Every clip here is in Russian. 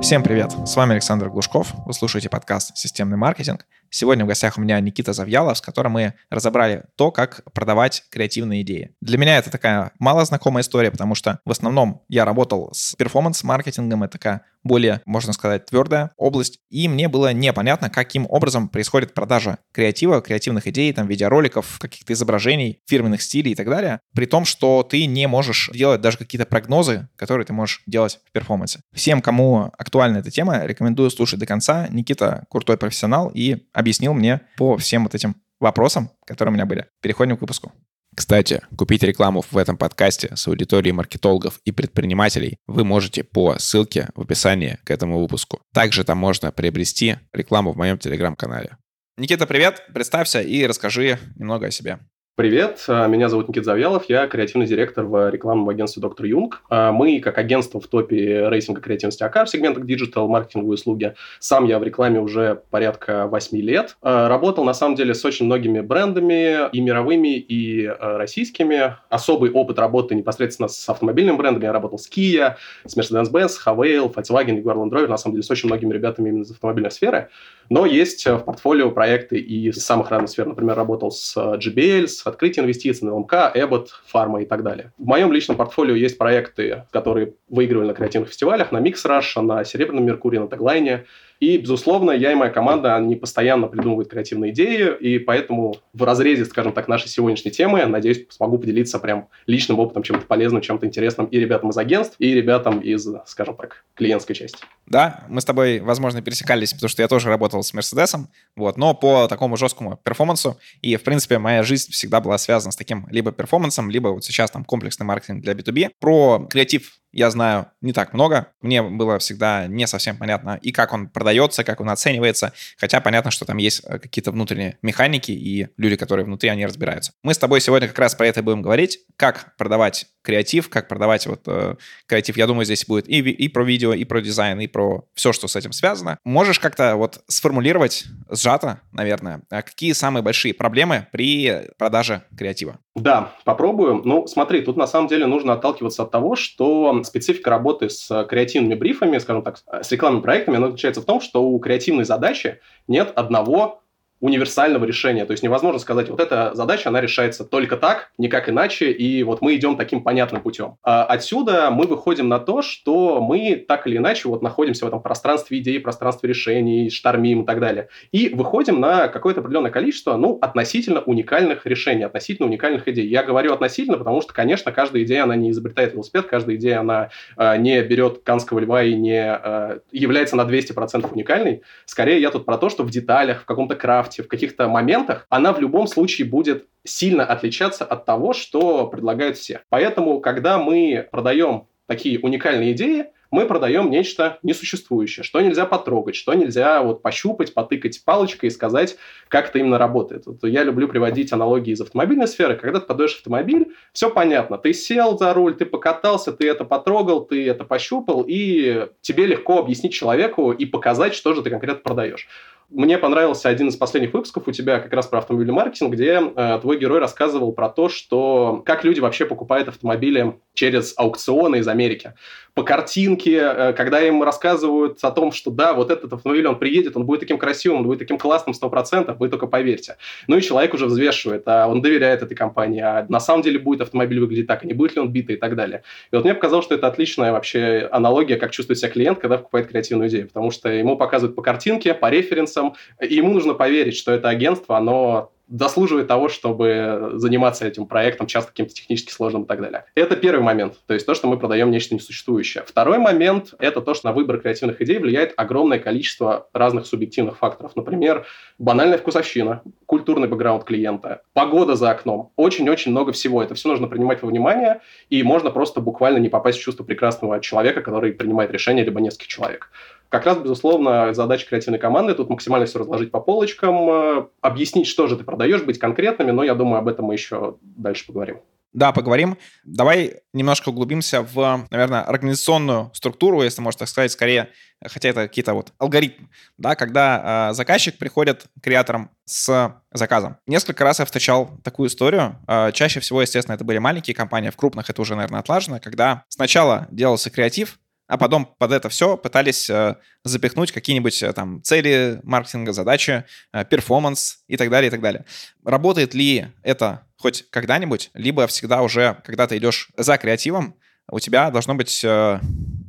Всем привет! С вами Александр Глушков. Вы слушаете подкаст «Системный маркетинг». Сегодня в гостях у меня Никита Завьялов, с которым мы разобрали то, как продавать креативные идеи. Для меня это такая малознакомая история, потому что в основном я работал с перформанс-маркетингом, это такая более, можно сказать, твердая область, и мне было непонятно, каким образом происходит продажа креатива, креативных идей, там, видеороликов, каких-то изображений, фирменных стилей и так далее, при том, что ты не можешь делать даже какие-то прогнозы, которые ты можешь делать в перформансе. Всем, кому актуальна эта тема, рекомендую слушать до конца. Никита крутой профессионал и объяснил мне по всем вот этим вопросам, которые у меня были. Переходим к выпуску. Кстати, купить рекламу в этом подкасте с аудиторией маркетологов и предпринимателей вы можете по ссылке в описании к этому выпуску. Также там можно приобрести рекламу в моем телеграм-канале. Никита, привет! Представься и расскажи немного о себе. Привет, а, меня зовут Никита Завьялов, я креативный директор в рекламном агентстве «Доктор Юнг». А, мы, как агентство в топе рейтинга креативности АКАР в сегментах digital, маркетинговые услуги. Сам я в рекламе уже порядка 8 лет. А, работал, на самом деле, с очень многими брендами, и мировыми, и российскими. Особый опыт работы непосредственно с автомобильными брендами. Я работал с Kia, с Mercedes-Benz, Haval, Volkswagen, Jaguar Land Rover, на самом деле, с очень многими ребятами именно из автомобильной сферы. Но есть в портфолио проекты и из самых разных сфер. Например, работал с JBL, с Открытие Инвестиции, НЛМК, Эббот, Фарма и так далее. В моем личном портфолио есть проекты, которые выигрывали на креативных фестивалях, на Mixx Russia, на Серебряном Меркурии, на Tagline. И, безусловно, я и моя команда, они постоянно придумывают креативные идеи, и поэтому в разрезе, скажем так, нашей сегодняшней темы, надеюсь, смогу поделиться прям личным опытом, чем-то полезным, чем-то интересным и ребятам из агентств, и ребятам из, скажем так, клиентской части. Да, мы с тобой, возможно, пересекались, потому что я тоже работал с Мерседесом, вот, но по такому жесткому перформансу, и, в принципе, моя жизнь всегда была связана с таким либо перформансом, либо вот сейчас там комплексный маркетинг для B2B. Про креатив я знаю не так много. Мне было всегда не совсем понятно и как он продается, как он оценивается. Хотя понятно, что там есть э, какие-то внутренние механики и люди, которые внутри, они разбираются. Мы с тобой сегодня как раз про это будем говорить. Как продавать креатив, как продавать вот э, креатив. Я думаю, здесь будет и, и про видео, и про дизайн, и про все, что с этим связано. Можешь как-то вот сформулировать сжато, наверное, а какие самые большие проблемы при продаже креатива? Да, попробую. Ну, смотри, тут на самом деле нужно отталкиваться от того, что специфика работы с креативными брифами, скажем так, с рекламными проектами, она заключается в том, что у креативной задачи нет одного универсального решения. То есть невозможно сказать, вот эта задача, она решается только так, никак иначе, и вот мы идем таким понятным путем. А отсюда мы выходим на то, что мы так или иначе вот находимся в этом пространстве идей, пространстве решений, штормим и так далее. И выходим на какое-то определенное количество, ну, относительно уникальных решений, относительно уникальных идей. Я говорю относительно, потому что, конечно, каждая идея, она не изобретает велосипед, каждая идея, она э, не берет канского льва и не э, является на 200% уникальной. Скорее, я тут про то, что в деталях, в каком-то крафте, крафте, в каких-то моментах, она в любом случае будет сильно отличаться от того, что предлагают все. Поэтому, когда мы продаем такие уникальные идеи, мы продаем нечто несуществующее, что нельзя потрогать, что нельзя вот пощупать, потыкать палочкой и сказать, как это именно работает. Вот я люблю приводить аналогии из автомобильной сферы. Когда ты подаешь автомобиль, все понятно. Ты сел за руль, ты покатался, ты это потрогал, ты это пощупал, и тебе легко объяснить человеку и показать, что же ты конкретно продаешь. Мне понравился один из последних выпусков у тебя как раз про автомобильный маркетинг, где э, твой герой рассказывал про то, что как люди вообще покупают автомобили через аукционы из Америки. По картинке, э, когда им рассказывают о том, что да, вот этот автомобиль, он приедет, он будет таким красивым, он будет таким классным 100%, вы только поверьте. Ну и человек уже взвешивает, а он доверяет этой компании, а на самом деле будет автомобиль выглядеть так, а не будет ли он битый и так далее. И вот мне показалось, что это отличная вообще аналогия, как чувствует себя клиент, когда покупает креативную идею, потому что ему показывают по картинке, по референсам, и ему нужно поверить, что это агентство, оно заслуживает того, чтобы заниматься этим проектом, часто каким-то технически сложным и так далее. Это первый момент, то есть то, что мы продаем нечто несуществующее. Второй момент – это то, что на выбор креативных идей влияет огромное количество разных субъективных факторов. Например, банальная вкусовщина, культурный бэкграунд клиента, погода за окном. Очень-очень много всего. Это все нужно принимать во внимание, и можно просто буквально не попасть в чувство прекрасного человека, который принимает решение, либо нескольких человек. Как раз, безусловно, задача креативной команды тут максимально все разложить по полочкам, э, объяснить, что же ты продаешь, быть конкретными, но я думаю, об этом мы еще дальше поговорим. Да, поговорим. Давай немножко углубимся в, наверное, организационную структуру, если можно так сказать, скорее, хотя это какие-то вот алгоритмы, да, когда э, заказчик приходит к креаторам с заказом. Несколько раз я встречал такую историю. Э, чаще всего, естественно, это были маленькие компании, в крупных это уже, наверное, отлажено, когда сначала делался креатив, а потом под это все пытались э, запихнуть какие-нибудь э, там цели маркетинга, задачи, э, перформанс и так далее, и так далее. Работает ли это хоть когда-нибудь, либо всегда уже, когда ты идешь за креативом, у тебя должно быть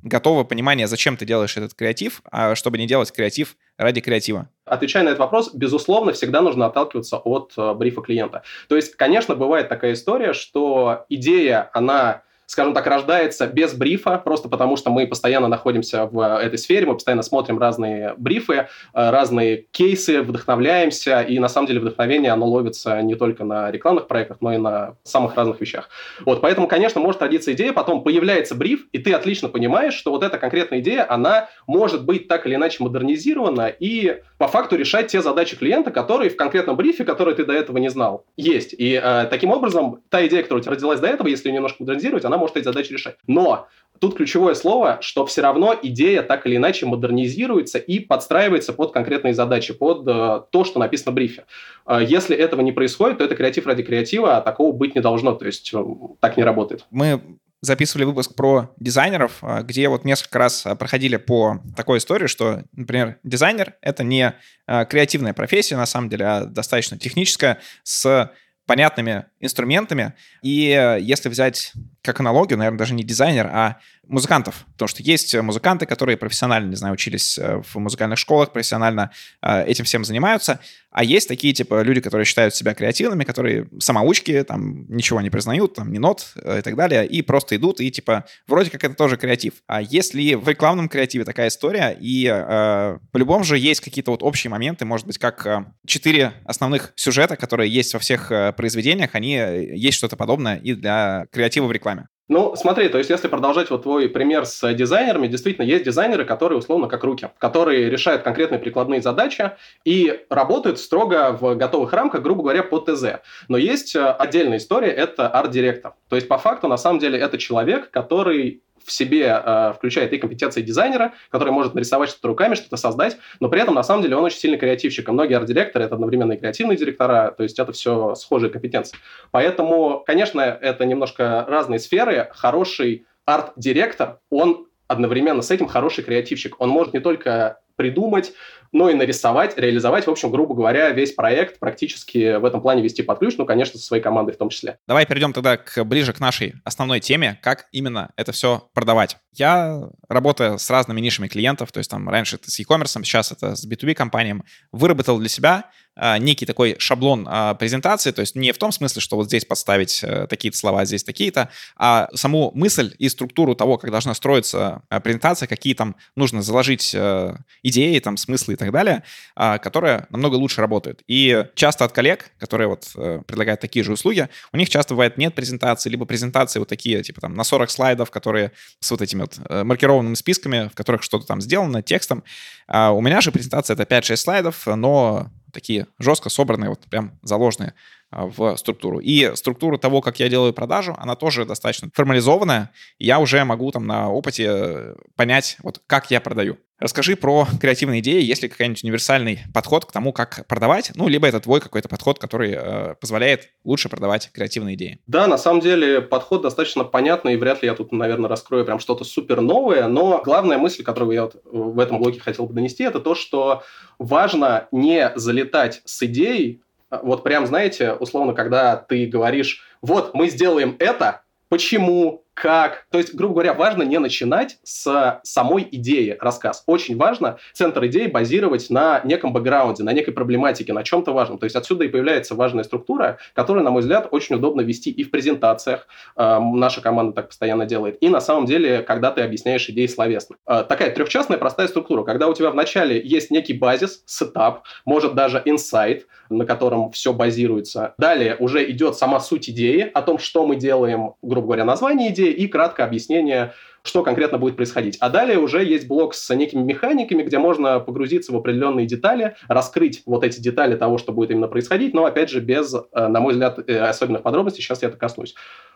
готово понимание, зачем ты делаешь этот креатив, а чтобы не делать креатив ради креатива? Отвечая на этот вопрос, безусловно, всегда нужно отталкиваться от брифа клиента. То есть, конечно, бывает такая история, что идея, она скажем так, рождается без брифа, просто потому что мы постоянно находимся в этой сфере, мы постоянно смотрим разные брифы, э, разные кейсы, вдохновляемся, и на самом деле вдохновение, оно ловится не только на рекламных проектах, но и на самых разных вещах. Вот, поэтому, конечно, может родиться идея, потом появляется бриф, и ты отлично понимаешь, что вот эта конкретная идея, она может быть так или иначе модернизирована и по факту решать те задачи клиента, которые в конкретном брифе, которые ты до этого не знал, есть. И э, таким образом, та идея, которая у тебя родилась до этого, если ее немножко модернизировать, она может эти задачи решать. Но тут ключевое слово, что все равно идея так или иначе модернизируется и подстраивается под конкретные задачи, под э, то, что написано в брифе. Э, если этого не происходит, то это креатив ради креатива, а такого быть не должно, то есть э, так не работает. Мы записывали выпуск про дизайнеров, э, где вот несколько раз э, проходили по такой истории, что, например, дизайнер — это не э, креативная профессия, на самом деле, а достаточно техническая, с понятными инструментами. И если взять как аналогию, наверное, даже не дизайнер, а музыкантов. Потому что есть музыканты, которые профессионально, не знаю, учились э, в музыкальных школах, профессионально э, этим всем занимаются. А есть такие, типа, люди, которые считают себя креативными, которые самоучки, там, ничего не признают, там, не нот э, и так далее, и просто идут, и, типа, вроде как это тоже креатив. А если в рекламном креативе такая история, и э, по-любому же есть какие-то вот общие моменты, может быть, как четыре основных сюжета, которые есть во всех произведениях, они есть что-то подобное и для креатива в рекламе рекламе. Ну, смотри, то есть если продолжать вот твой пример с дизайнерами, действительно есть дизайнеры, которые условно как руки, которые решают конкретные прикладные задачи и работают строго в готовых рамках, грубо говоря, по ТЗ. Но есть э, отдельная история, это арт-директор. То есть по факту, на самом деле, это человек, который в себе э, включает и компетенции дизайнера, который может нарисовать что-то руками, что-то создать, но при этом, на самом деле, он очень сильный креативщик. И многие арт-директоры — это одновременно и креативные директора, то есть это все схожие компетенции. Поэтому, конечно, это немножко разные сферы. Хороший арт-директор, он одновременно с этим хороший креативщик. Он может не только придумать, но и нарисовать, реализовать, в общем, грубо говоря, весь проект практически в этом плане вести под ключ, ну, конечно, со своей командой в том числе. Давай перейдем тогда к, ближе к нашей основной теме, как именно это все продавать. Я, работаю с разными нишами клиентов, то есть там раньше это с e-commerce, сейчас это с B2B компаниями, выработал для себя а, некий такой шаблон а, презентации, то есть не в том смысле, что вот здесь подставить а, такие-то слова, здесь такие-то, а саму мысль и структуру того, как должна строиться а, презентация, какие там нужно заложить а, идеи, там смыслы и так далее, а, которые намного лучше работают. И часто от коллег, которые вот а, предлагают такие же услуги, у них часто бывает нет презентации, либо презентации вот такие, типа там на 40 слайдов, которые с вот этими вот а, маркированными списками, в которых что-то там сделано, текстом. А у меня же презентация это 5-6 слайдов, но такие жестко собранные, вот прям заложенные а, в структуру. И структура того, как я делаю продажу, она тоже достаточно формализованная. И я уже могу там на опыте э, понять, вот как я продаю. Расскажи про креативные идеи, есть ли какой-нибудь универсальный подход к тому, как продавать, ну, либо это твой какой-то подход, который э, позволяет лучше продавать креативные идеи. Да, на самом деле подход достаточно понятный, и вряд ли я тут, наверное, раскрою прям что-то супер новое, но главная мысль, которую я вот в этом блоке хотел бы донести, это то, что важно не залетать с идеей, вот прям, знаете, условно, когда ты говоришь, вот, мы сделаем это, почему, как. То есть, грубо говоря, важно не начинать с самой идеи рассказ. Очень важно центр идеи базировать на неком бэкграунде, на некой проблематике, на чем-то важном. То есть отсюда и появляется важная структура, которую, на мой взгляд, очень удобно вести и в презентациях. Э, наша команда так постоянно делает. И на самом деле, когда ты объясняешь идеи словесно. Э, такая трехчастная простая структура. Когда у тебя вначале есть некий базис, сетап, может даже инсайт, на котором все базируется. Далее уже идет сама суть идеи о том, что мы делаем, грубо говоря, название идеи и краткое объяснение, что конкретно будет происходить. А далее уже есть блок с некими механиками, где можно погрузиться в определенные детали, раскрыть вот эти детали того, что будет именно происходить, но, опять же, без, э, на мой взгляд, э, особенных подробностей. Сейчас я это коснусь.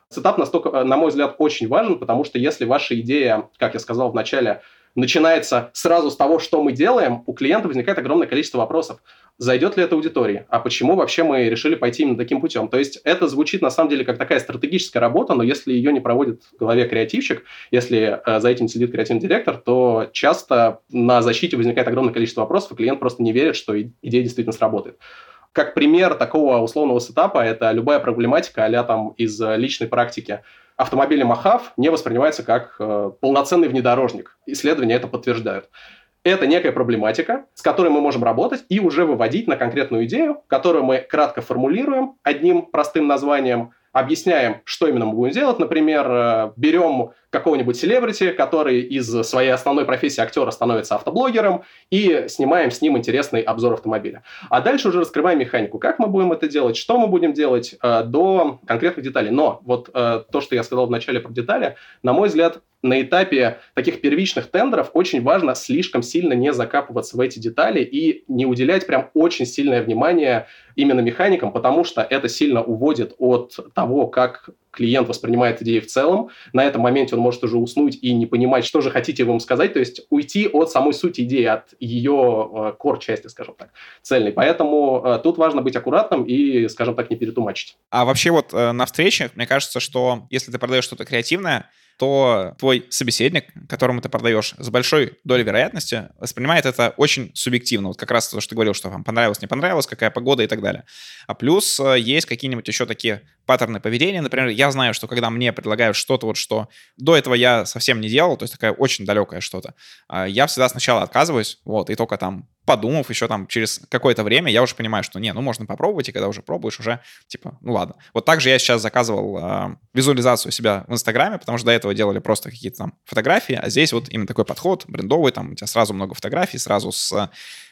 Сетап настолько, э, на мой взгляд, очень важен, потому что если ваша идея, как я сказал в начале, начинается сразу с того, что мы делаем, у клиента возникает огромное количество вопросов. Зайдет ли это аудитории? А почему вообще мы решили пойти именно таким путем? То есть это звучит на самом деле как такая стратегическая работа, но если ее не проводит в голове креативщик, если э, за этим сидит креативный директор, то часто на защите возникает огромное количество вопросов, и клиент просто не верит, что идея действительно сработает. Как пример такого условного сетапа, это любая проблематика а там из личной практики автомобили Махав не воспринимается как э, полноценный внедорожник. Исследования это подтверждают. Это некая проблематика, с которой мы можем работать и уже выводить на конкретную идею, которую мы кратко формулируем одним простым названием, объясняем, что именно мы будем делать. Например, э, берем какого-нибудь селебрити, который из своей основной профессии актера становится автоблогером, и снимаем с ним интересный обзор автомобиля. А дальше уже раскрываем механику, как мы будем это делать, что мы будем делать э, до конкретных деталей. Но вот э, то, что я сказал в начале про детали, на мой взгляд, на этапе таких первичных тендеров очень важно слишком сильно не закапываться в эти детали и не уделять прям очень сильное внимание именно механикам, потому что это сильно уводит от того, как клиент воспринимает идею в целом. На этом моменте он может уже уснуть и не понимать, что же хотите ему сказать, то есть уйти от самой сути идеи, от ее core части, скажем так, цельной. Поэтому э, тут важно быть аккуратным и, скажем так, не перетумачить. А вообще вот э, на встречах, мне кажется, что если ты продаешь что-то креативное, то твой собеседник, которому ты продаешь, с большой долей вероятности воспринимает это очень субъективно. Вот как раз то, что ты говорил, что вам понравилось, не понравилось, какая погода и так далее. А плюс э, есть какие-нибудь еще такие паттерны поведения. Например, я знаю, что когда мне предлагают что-то, вот что до этого я совсем не делал, то есть такая очень далекое что-то, а я всегда сначала отказываюсь, вот, и только там подумав еще там через какое-то время, я уже понимаю, что не, ну можно попробовать, и когда уже пробуешь, уже типа, ну ладно. Вот также я сейчас заказывал э, визуализацию себя в Инстаграме, потому что до этого делали просто какие-то там фотографии, а здесь вот именно такой подход брендовый, там у тебя сразу много фотографий, сразу с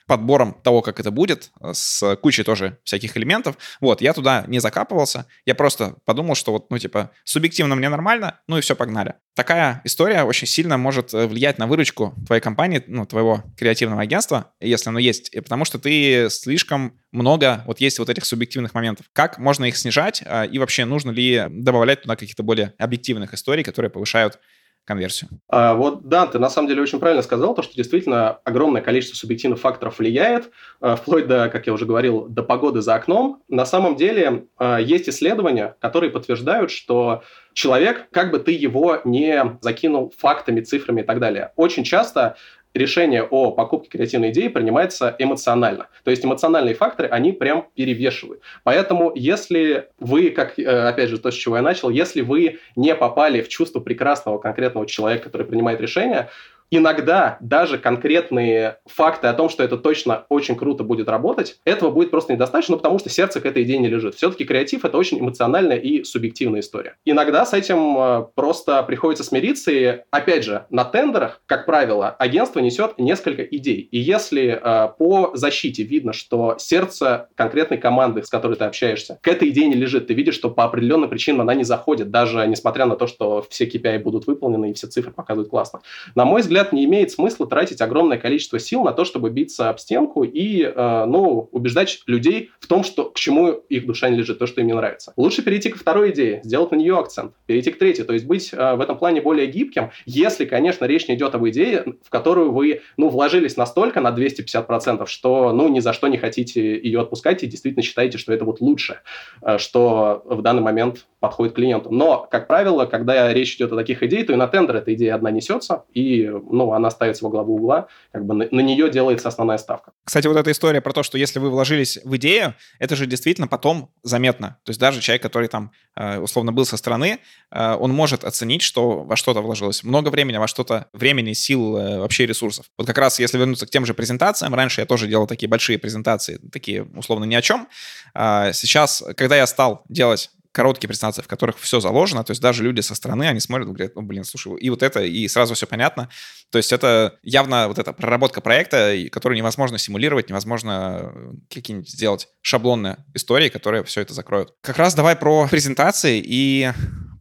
подбором того, как это будет, э, с кучей тоже всяких элементов. Вот, я туда не закапывался, я просто подумал, что вот, ну, типа, субъективно мне нормально, ну и все, погнали. Такая история очень сильно может э, влиять на выручку твоей компании, ну, твоего креативного агентства, если оно есть, потому что ты слишком много, вот есть вот этих субъективных моментов. Как можно их снижать, а, и вообще нужно ли добавлять туда каких-то более объективных историй, которые повышают конверсию. А, вот, да, ты на самом деле очень правильно сказал, то, что действительно огромное количество субъективных факторов влияет, а, вплоть до, как я уже говорил, до погоды за окном. На самом деле а, есть исследования, которые подтверждают, что человек, как бы ты его не закинул фактами, цифрами и так далее, очень часто решение о покупке креативной идеи принимается эмоционально. То есть эмоциональные факторы, они прям перевешивают. Поэтому если вы, как, э, опять же, то, с чего я начал, если вы не попали в чувство прекрасного конкретного человека, который принимает решение, иногда даже конкретные факты о том, что это точно очень круто будет работать, этого будет просто недостаточно, потому что сердце к этой идее не лежит. Все-таки креатив — это очень эмоциональная и субъективная история. Иногда с этим э, просто приходится смириться, и, опять же, на тендерах, как правило, агентство несет несколько идей. И если э, по защите видно, что сердце конкретной команды, с которой ты общаешься, к этой идее не лежит, ты видишь, что по определенным причинам она не заходит, даже несмотря на то, что все KPI будут выполнены и все цифры показывают классно. На мой взгляд, взгляд, не имеет смысла тратить огромное количество сил на то, чтобы биться об стенку и, э, ну, убеждать людей в том, что к чему их душа не лежит, то, что им не нравится. Лучше перейти к второй идее, сделать на нее акцент, перейти к третьей, то есть быть э, в этом плане более гибким, если, конечно, речь не идет об идее, в которую вы, ну, вложились настолько на 250%, что, ну, ни за что не хотите ее отпускать и действительно считаете, что это вот лучше, э, что в данный момент подходит клиенту. Но, как правило, когда речь идет о таких идеях, то и на тендер эта идея одна несется, и ну, она ставится во главу угла, как бы на, на нее делается основная ставка. Кстати, вот эта история про то, что если вы вложились в идею, это же действительно потом заметно. То есть даже человек, который там э, условно был со стороны, э, он может оценить, что во что-то вложилось много времени, во что-то времени, сил, э, вообще ресурсов. Вот как раз если вернуться к тем же презентациям, раньше я тоже делал такие большие презентации, такие условно ни о чем. А сейчас, когда я стал делать короткие презентации, в которых все заложено, то есть даже люди со стороны, они смотрят говорят, ну, блин, слушай, и вот это, и сразу все понятно. То есть это явно вот эта проработка проекта, которую невозможно симулировать, невозможно э, какие-нибудь сделать шаблонные истории, которые все это закроют. Как раз давай про презентации и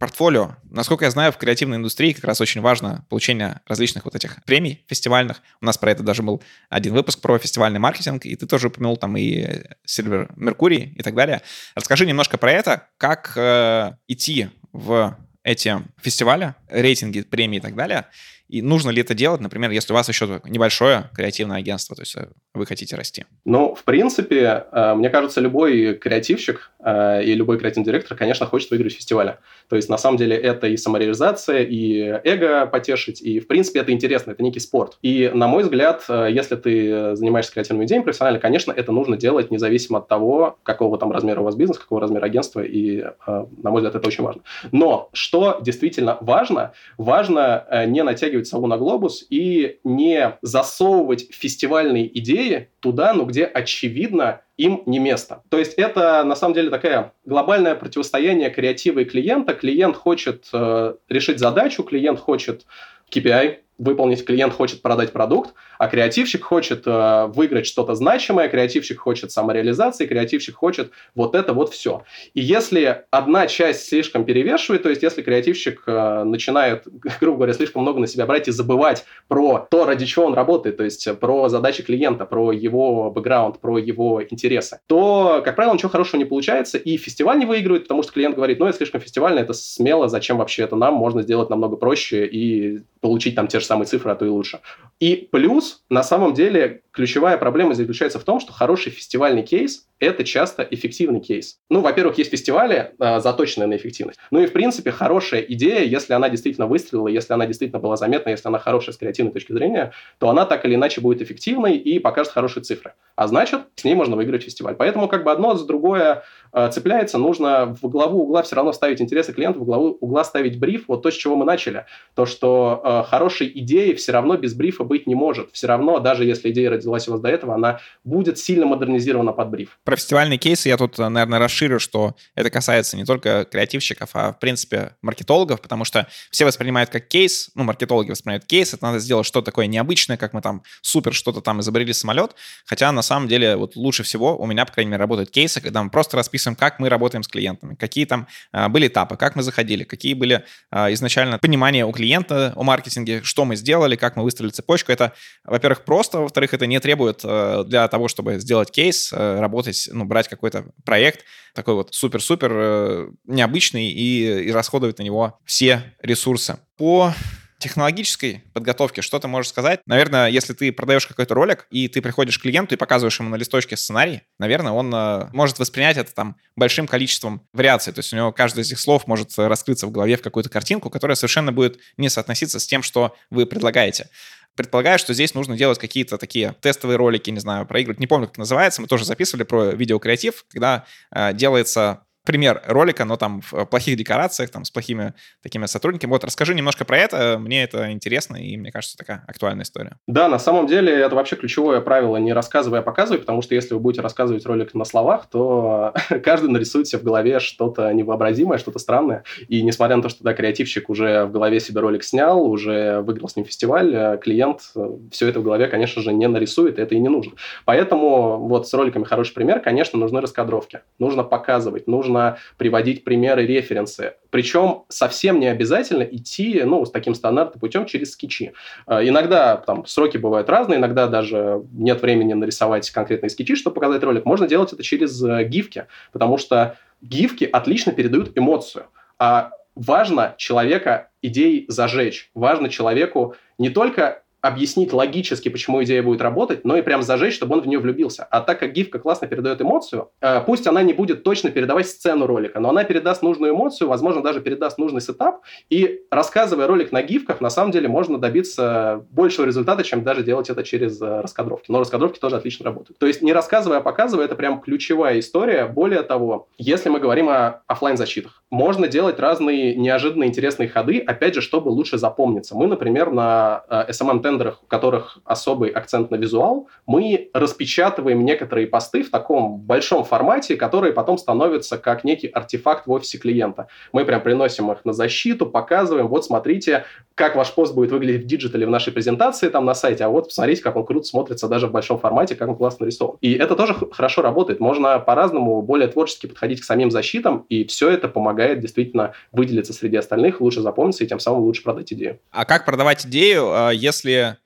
портфолио. Насколько я знаю, в креативной индустрии как раз очень важно получение различных вот этих премий фестивальных. У нас про это даже был один выпуск про фестивальный маркетинг, и ты тоже упомянул там и Silver Mercury и так далее. Расскажи немножко про это, как э, идти в эти фестивали, рейтинги, премии и так далее, И нужно ли это делать, например, если у вас еще небольшое креативное агентство, то есть э, вы хотите расти? Ну, в принципе, э, мне кажется, любой креативщик и любой креативный директор, конечно, хочет выиграть фестиваля. То есть, на самом деле, это и самореализация, и эго потешить, и, в принципе, это интересно, это некий спорт. И, на мой взгляд, если ты занимаешься креативными идеями профессионально, конечно, это нужно делать независимо от того, какого там размера у вас бизнес, какого размера агентства, и, на мой взгляд, это очень важно. Но что действительно важно, важно не натягивать сову на глобус и не засовывать фестивальные идеи туда, ну, где очевидно им не место. То есть это на самом деле такая глобальное противостояние креатива и клиента. Клиент хочет э, решить задачу, клиент хочет KPI, выполнить, клиент хочет продать продукт, а креативщик хочет э, выиграть что-то значимое, креативщик хочет самореализации, креативщик хочет вот это вот все. И если одна часть слишком перевешивает, то есть если креативщик э, начинает, грубо говоря, слишком много на себя брать и забывать про то, ради чего он работает, то есть про задачи клиента, про его бэкграунд, про его интересы, то, как правило, ничего хорошего не получается, и фестиваль не выигрывает, потому что клиент говорит, ну, это слишком фестивально, это смело, зачем вообще это нам, можно сделать намного проще и получить там те же самые цифры, а то и лучше. И плюс, на самом деле, ключевая проблема заключается в том, что хороший фестивальный кейс – это часто эффективный кейс. Ну, во-первых, есть фестивали, э, заточенные на эффективность. Ну и, в принципе, хорошая идея, если она действительно выстрелила, если она действительно была заметна, если она хорошая с креативной точки зрения, то она так или иначе будет эффективной и покажет хорошие цифры. А значит, с ней можно выиграть фестиваль. Поэтому как бы одно с другое э, цепляется. Нужно в главу угла все равно ставить интересы клиента, в главу угла ставить бриф. Вот то, с чего мы начали. То, что э, хорошей идеи все равно без брифа быть не может. Все равно, даже если идея родилась у вас до этого, она будет сильно модернизирована под бриф. Про фестивальные кейсы я тут, наверное, расширю, что это касается не только креативщиков, а, в принципе, маркетологов, потому что все воспринимают как кейс, ну, маркетологи воспринимают кейс, это надо сделать что-то такое необычное, как мы там супер что-то там изобрели самолет, хотя на самом деле вот лучше всего у меня, по крайней мере, работают кейсы, когда мы просто расписываем, как мы работаем с клиентами, какие там а, были этапы, как мы заходили, какие были а, изначально понимания у клиента о маркетинге, что мы сделали, как мы выстроили цепочку. Это, во-первых, просто, во-вторых, это не требует э, для того, чтобы сделать кейс, э, работать, ну, брать какой-то проект, такой вот супер-супер э, необычный и, и расходовать на него все ресурсы. По технологической подготовки что ты можешь сказать? Наверное, если ты продаешь какой-то ролик, и ты приходишь к клиенту и показываешь ему на листочке сценарий, наверное, он э, может воспринять это там большим количеством вариаций. То есть у него каждый из этих слов может раскрыться в голове в какую-то картинку, которая совершенно будет не соотноситься с тем, что вы предлагаете. Предполагаю, что здесь нужно делать какие-то такие тестовые ролики, не знаю, проигрывать. Не помню, как называется. Мы тоже записывали про видеокреатив, когда э, делается пример ролика, но там в плохих декорациях, там с плохими такими сотрудниками. Вот расскажи немножко про это, мне это интересно, и мне кажется, такая актуальная история. Да, на самом деле это вообще ключевое правило, не рассказывай, а показывай, потому что если вы будете рассказывать ролик на словах, то каждый нарисует себе в голове что-то невообразимое, что-то странное, и несмотря на то, что да, креативщик уже в голове себе ролик снял, уже выиграл с ним фестиваль, э, клиент э, все это в голове, конечно же, не нарисует, это и не нужно. Поэтому вот с роликами хороший пример, конечно, нужны раскадровки, нужно показывать, нужно нужно приводить примеры, референсы. Причем совсем не обязательно идти ну, с таким стандартным путем через скетчи. Э, иногда там сроки бывают разные, иногда даже нет времени нарисовать конкретные скетчи, чтобы показать ролик. Можно делать это через э, гифки, потому что гифки отлично передают эмоцию. А важно человека идеей зажечь. Важно человеку не только объяснить логически, почему идея будет работать, но и прям зажечь, чтобы он в нее влюбился. А так как гифка классно передает эмоцию, э, пусть она не будет точно передавать сцену ролика, но она передаст нужную эмоцию, возможно, даже передаст нужный сетап, и рассказывая ролик на гифках, на самом деле можно добиться большего результата, чем даже делать это через э, раскадровки. Но раскадровки тоже отлично работают. То есть не рассказывая, а показывая, это прям ключевая история. Более того, если мы говорим о офлайн защитах можно делать разные неожиданные интересные ходы, опять же, чтобы лучше запомниться. Мы, например, на э, SMM-тендерах, у которых особый акцент на визуал, мы распечатываем некоторые посты в таком большом формате, которые потом становятся как некий артефакт в офисе клиента. Мы прям приносим их на защиту, показываем, вот смотрите, как ваш пост будет выглядеть в диджитале в нашей презентации там на сайте, а вот посмотрите, как он круто смотрится даже в большом формате, как он классно нарисован. И это тоже хорошо работает. Можно по-разному, более творчески подходить к самим защитам, и все это помогает действительно выделиться среди остальных, лучше запомниться и тем самым лучше продать идею. А как продавать идею, а,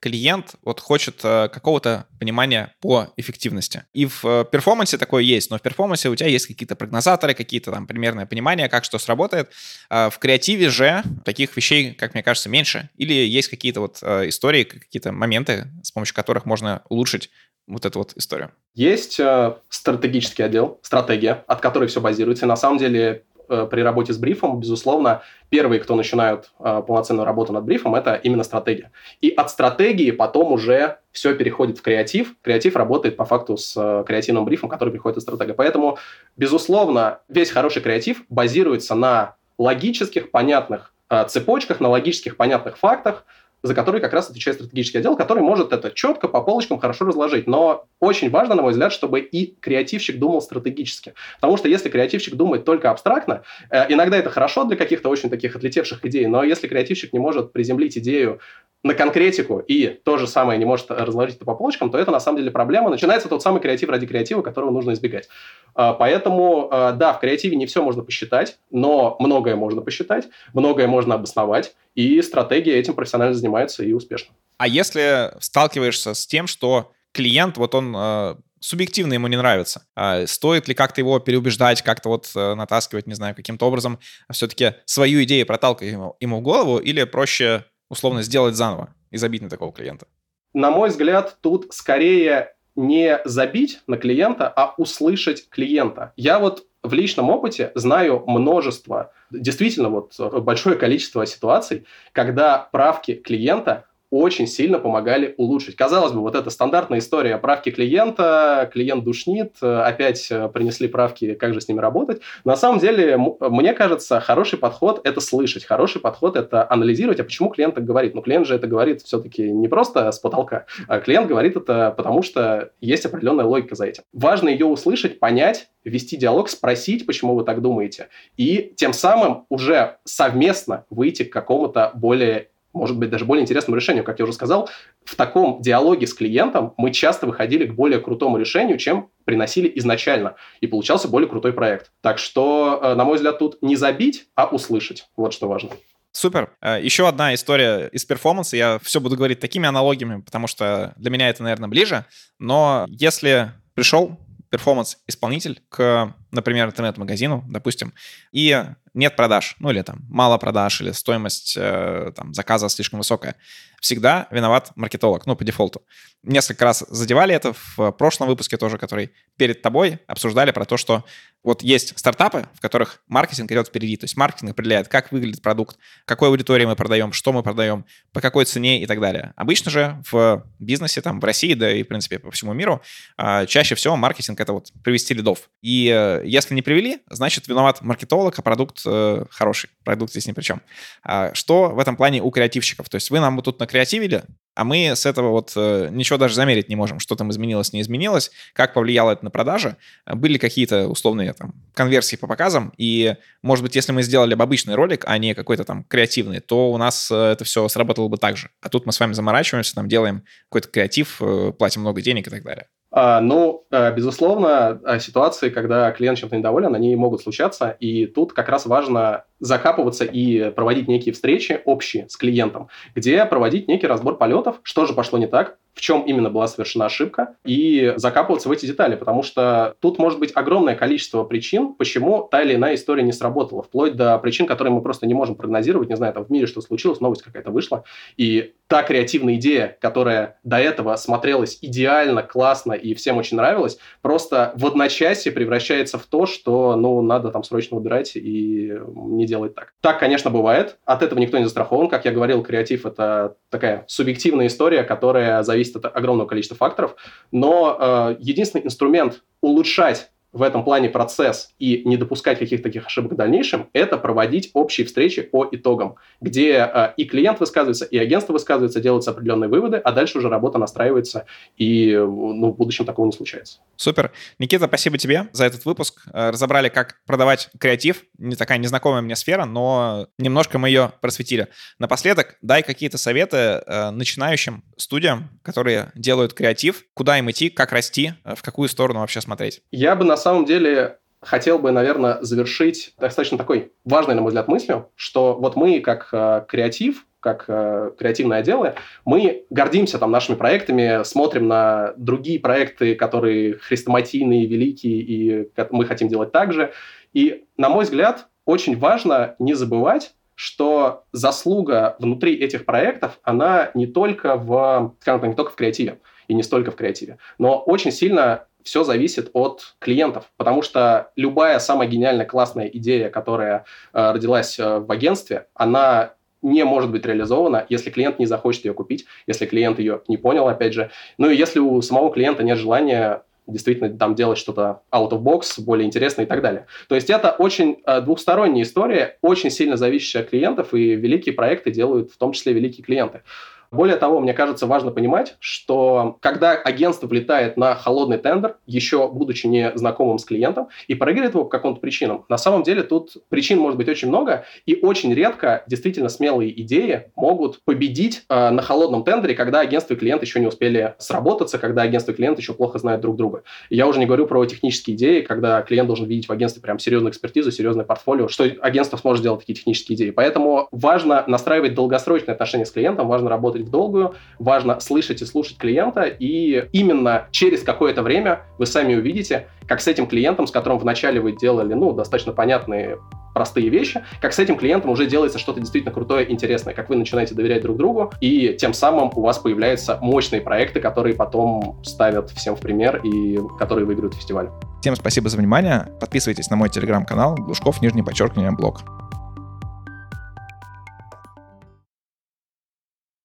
клиент вот хочет а, какого-то понимание по эффективности. И в э, перформансе такое есть, но в перформансе у тебя есть какие-то прогнозаторы, какие-то там примерное понимание, как что сработает. А в креативе же таких вещей, как мне кажется, меньше. Или есть какие-то вот э, истории, какие-то моменты, с помощью которых можно улучшить вот эту вот историю? Есть э, стратегический отдел, стратегия, от которой все базируется. на самом деле э, при работе с брифом, безусловно, первые, кто начинают э, полноценную работу над брифом, это именно стратегия. И от стратегии потом уже все переходит в креатив. Креатив работает по факту с э, креативным брифом, который приходит из стратегии. Поэтому, безусловно, весь хороший креатив базируется на логических, понятных э, цепочках, на логических, понятных фактах, за который как раз отвечает стратегический отдел, который может это четко по полочкам хорошо разложить. Но очень важно, на мой взгляд, чтобы и креативщик думал стратегически. Потому что если креативщик думает только абстрактно, э, иногда это хорошо для каких-то очень таких отлетевших идей, но если креативщик не может приземлить идею на конкретику и то же самое не может разложить это по полочкам, то это на самом деле проблема. Начинается тот самый креатив ради креатива, которого нужно избегать. А, поэтому, а, да, в креативе не все можно посчитать, но многое можно посчитать, многое можно обосновать, и стратегия этим профессионально занимается и успешно. А если сталкиваешься с тем, что клиент, вот он а, субъективно ему не нравится. Стоит ли как-то его переубеждать, как-то вот э, натаскивать, не знаю, каким-то образом все-таки свою идею проталкивать ему, ему в голову, или проще условно сделать заново и забить на такого клиента? На мой взгляд, тут скорее не забить на клиента, а услышать клиента. Я вот в личном опыте знаю множество, действительно вот большое количество ситуаций, когда правки клиента очень сильно помогали улучшить. Казалось бы, вот эта стандартная история правки клиента, клиент душнит, опять э, принесли правки, как же с ними работать. На самом деле, мне кажется, хороший подход – это слышать, хороший подход – это анализировать, а почему клиент так говорит. Ну, клиент же это говорит все-таки не просто с потолка, а клиент говорит это потому, что есть определенная логика за этим. Важно ее услышать, понять, вести диалог, спросить, почему вы так думаете, и тем самым уже совместно выйти к какому-то более может быть, даже более интересному решению. Как я уже сказал, в таком диалоге с клиентом мы часто выходили к более крутому решению, чем приносили изначально. И получался более крутой проект. Так что, э, на мой взгляд, тут не забить, а услышать. Вот что важно. Супер. Э, Еще одна история из перформанса. Я все буду говорить такими аналогиями, потому что для меня это, наверное, ближе. Но если пришел перформанс-исполнитель к, например, интернет-магазину, допустим, и нет продаж, ну или там мало продаж, или стоимость э, там, заказа слишком высокая, всегда виноват маркетолог, ну по дефолту. Несколько раз задевали это в прошлом выпуске тоже, который перед тобой обсуждали про то, что вот есть стартапы, в которых маркетинг идет впереди, то есть маркетинг определяет, как выглядит продукт, какой аудитории мы продаем, что мы продаем, по какой цене и так далее. Обычно же в бизнесе, там в России, да и в принципе по всему миру, э, чаще всего маркетинг это вот привести лидов. И э, если не привели, значит виноват маркетолог, а продукт э, хороший. Продукт здесь ни при чем. А что в этом плане у креативщиков? То есть вы нам тут накреативили, а мы с этого вот э, ничего даже замерить не можем, что там изменилось, не изменилось, как повлияло это на продажи, были какие-то условные там конверсии по показам, и, может быть, если мы сделали бы обычный ролик, а не какой-то там креативный, то у нас э, это все сработало бы так же. А тут мы с вами заморачиваемся, там делаем какой-то креатив, э, платим много денег и так далее. А, ну, э, безусловно, э, ситуации, когда клиент чем-то недоволен, они могут случаться, и тут как раз важно закапываться и проводить некие встречи общие с клиентом, где проводить некий разбор полетов, что же пошло не так, в чем именно была совершена ошибка, и закапываться в эти детали, потому что тут может быть огромное количество причин, почему та или иная история не сработала, вплоть до причин, которые мы просто не можем прогнозировать, не знаю, там в мире что случилось, новость какая-то вышла, и та креативная идея, которая до этого смотрелась идеально, классно и всем очень нравилась, просто в одночасье превращается в то, что, ну, надо там срочно убирать и не делать так. Так, конечно, бывает. От этого никто не застрахован. Как я говорил, креатив – это такая субъективная история, которая зависит от огромного количества факторов. Но э, единственный инструмент улучшать в этом плане процесс и не допускать каких-то таких ошибок в дальнейшем, это проводить общие встречи по итогам, где э, и клиент высказывается, и агентство высказывается, делаются определенные выводы, а дальше уже работа настраивается, и ну, в будущем такого не случается. Супер. Никита, спасибо тебе за этот выпуск. Э, разобрали, как продавать креатив. Не такая незнакомая мне сфера, но немножко мы ее просветили. Напоследок, дай какие-то советы э, начинающим студиям, которые делают креатив, куда им идти, как расти, э, в какую сторону вообще смотреть. Я бы на самом деле хотел бы, наверное, завершить достаточно такой важной, на мой взгляд, мыслью, что вот мы, как э, креатив, как э, креативные отделы, мы гордимся там нашими проектами, смотрим на другие проекты, которые хрестоматийные, великие, и мы хотим делать так же. И, на мой взгляд, очень важно не забывать, что заслуга внутри этих проектов, она не только в, скажем так, не только в креативе и не столько в креативе, но очень сильно все зависит от клиентов, потому что любая самая гениальная, классная идея, которая э, родилась э, в агентстве, она не может быть реализована, если клиент не захочет ее купить, если клиент ее не понял, опять же. Ну и если у самого клиента нет желания действительно там делать что-то out of box, более интересное и так далее. То есть это очень э, двухсторонняя история, очень сильно зависящая от клиентов, и великие проекты делают в том числе великие клиенты. Более того, мне кажется, важно понимать, что когда агентство влетает на холодный тендер, еще будучи не знакомым с клиентом, и проигрывает его по каким-то причинам, на самом деле тут причин может быть очень много, и очень редко действительно смелые идеи могут победить э, на холодном тендере, когда агентство и клиент еще не успели сработаться, когда агентство и клиент еще плохо знают друг друга. Я уже не говорю про технические идеи, когда клиент должен видеть в агентстве прям серьезную экспертизу, серьезное портфолио, что агентство сможет сделать такие технические идеи. Поэтому важно настраивать долгосрочные отношения с клиентом, важно работать в долгую, важно слышать и слушать клиента, и именно через какое-то время вы сами увидите, как с этим клиентом, с которым вначале вы делали, ну, достаточно понятные простые вещи, как с этим клиентом уже делается что-то действительно крутое, интересное, как вы начинаете доверять друг другу, и тем самым у вас появляются мощные проекты, которые потом ставят всем в пример и которые выиграют фестиваль. Всем спасибо за внимание. Подписывайтесь на мой телеграм-канал Глушков, нижнее подчеркивание, блог.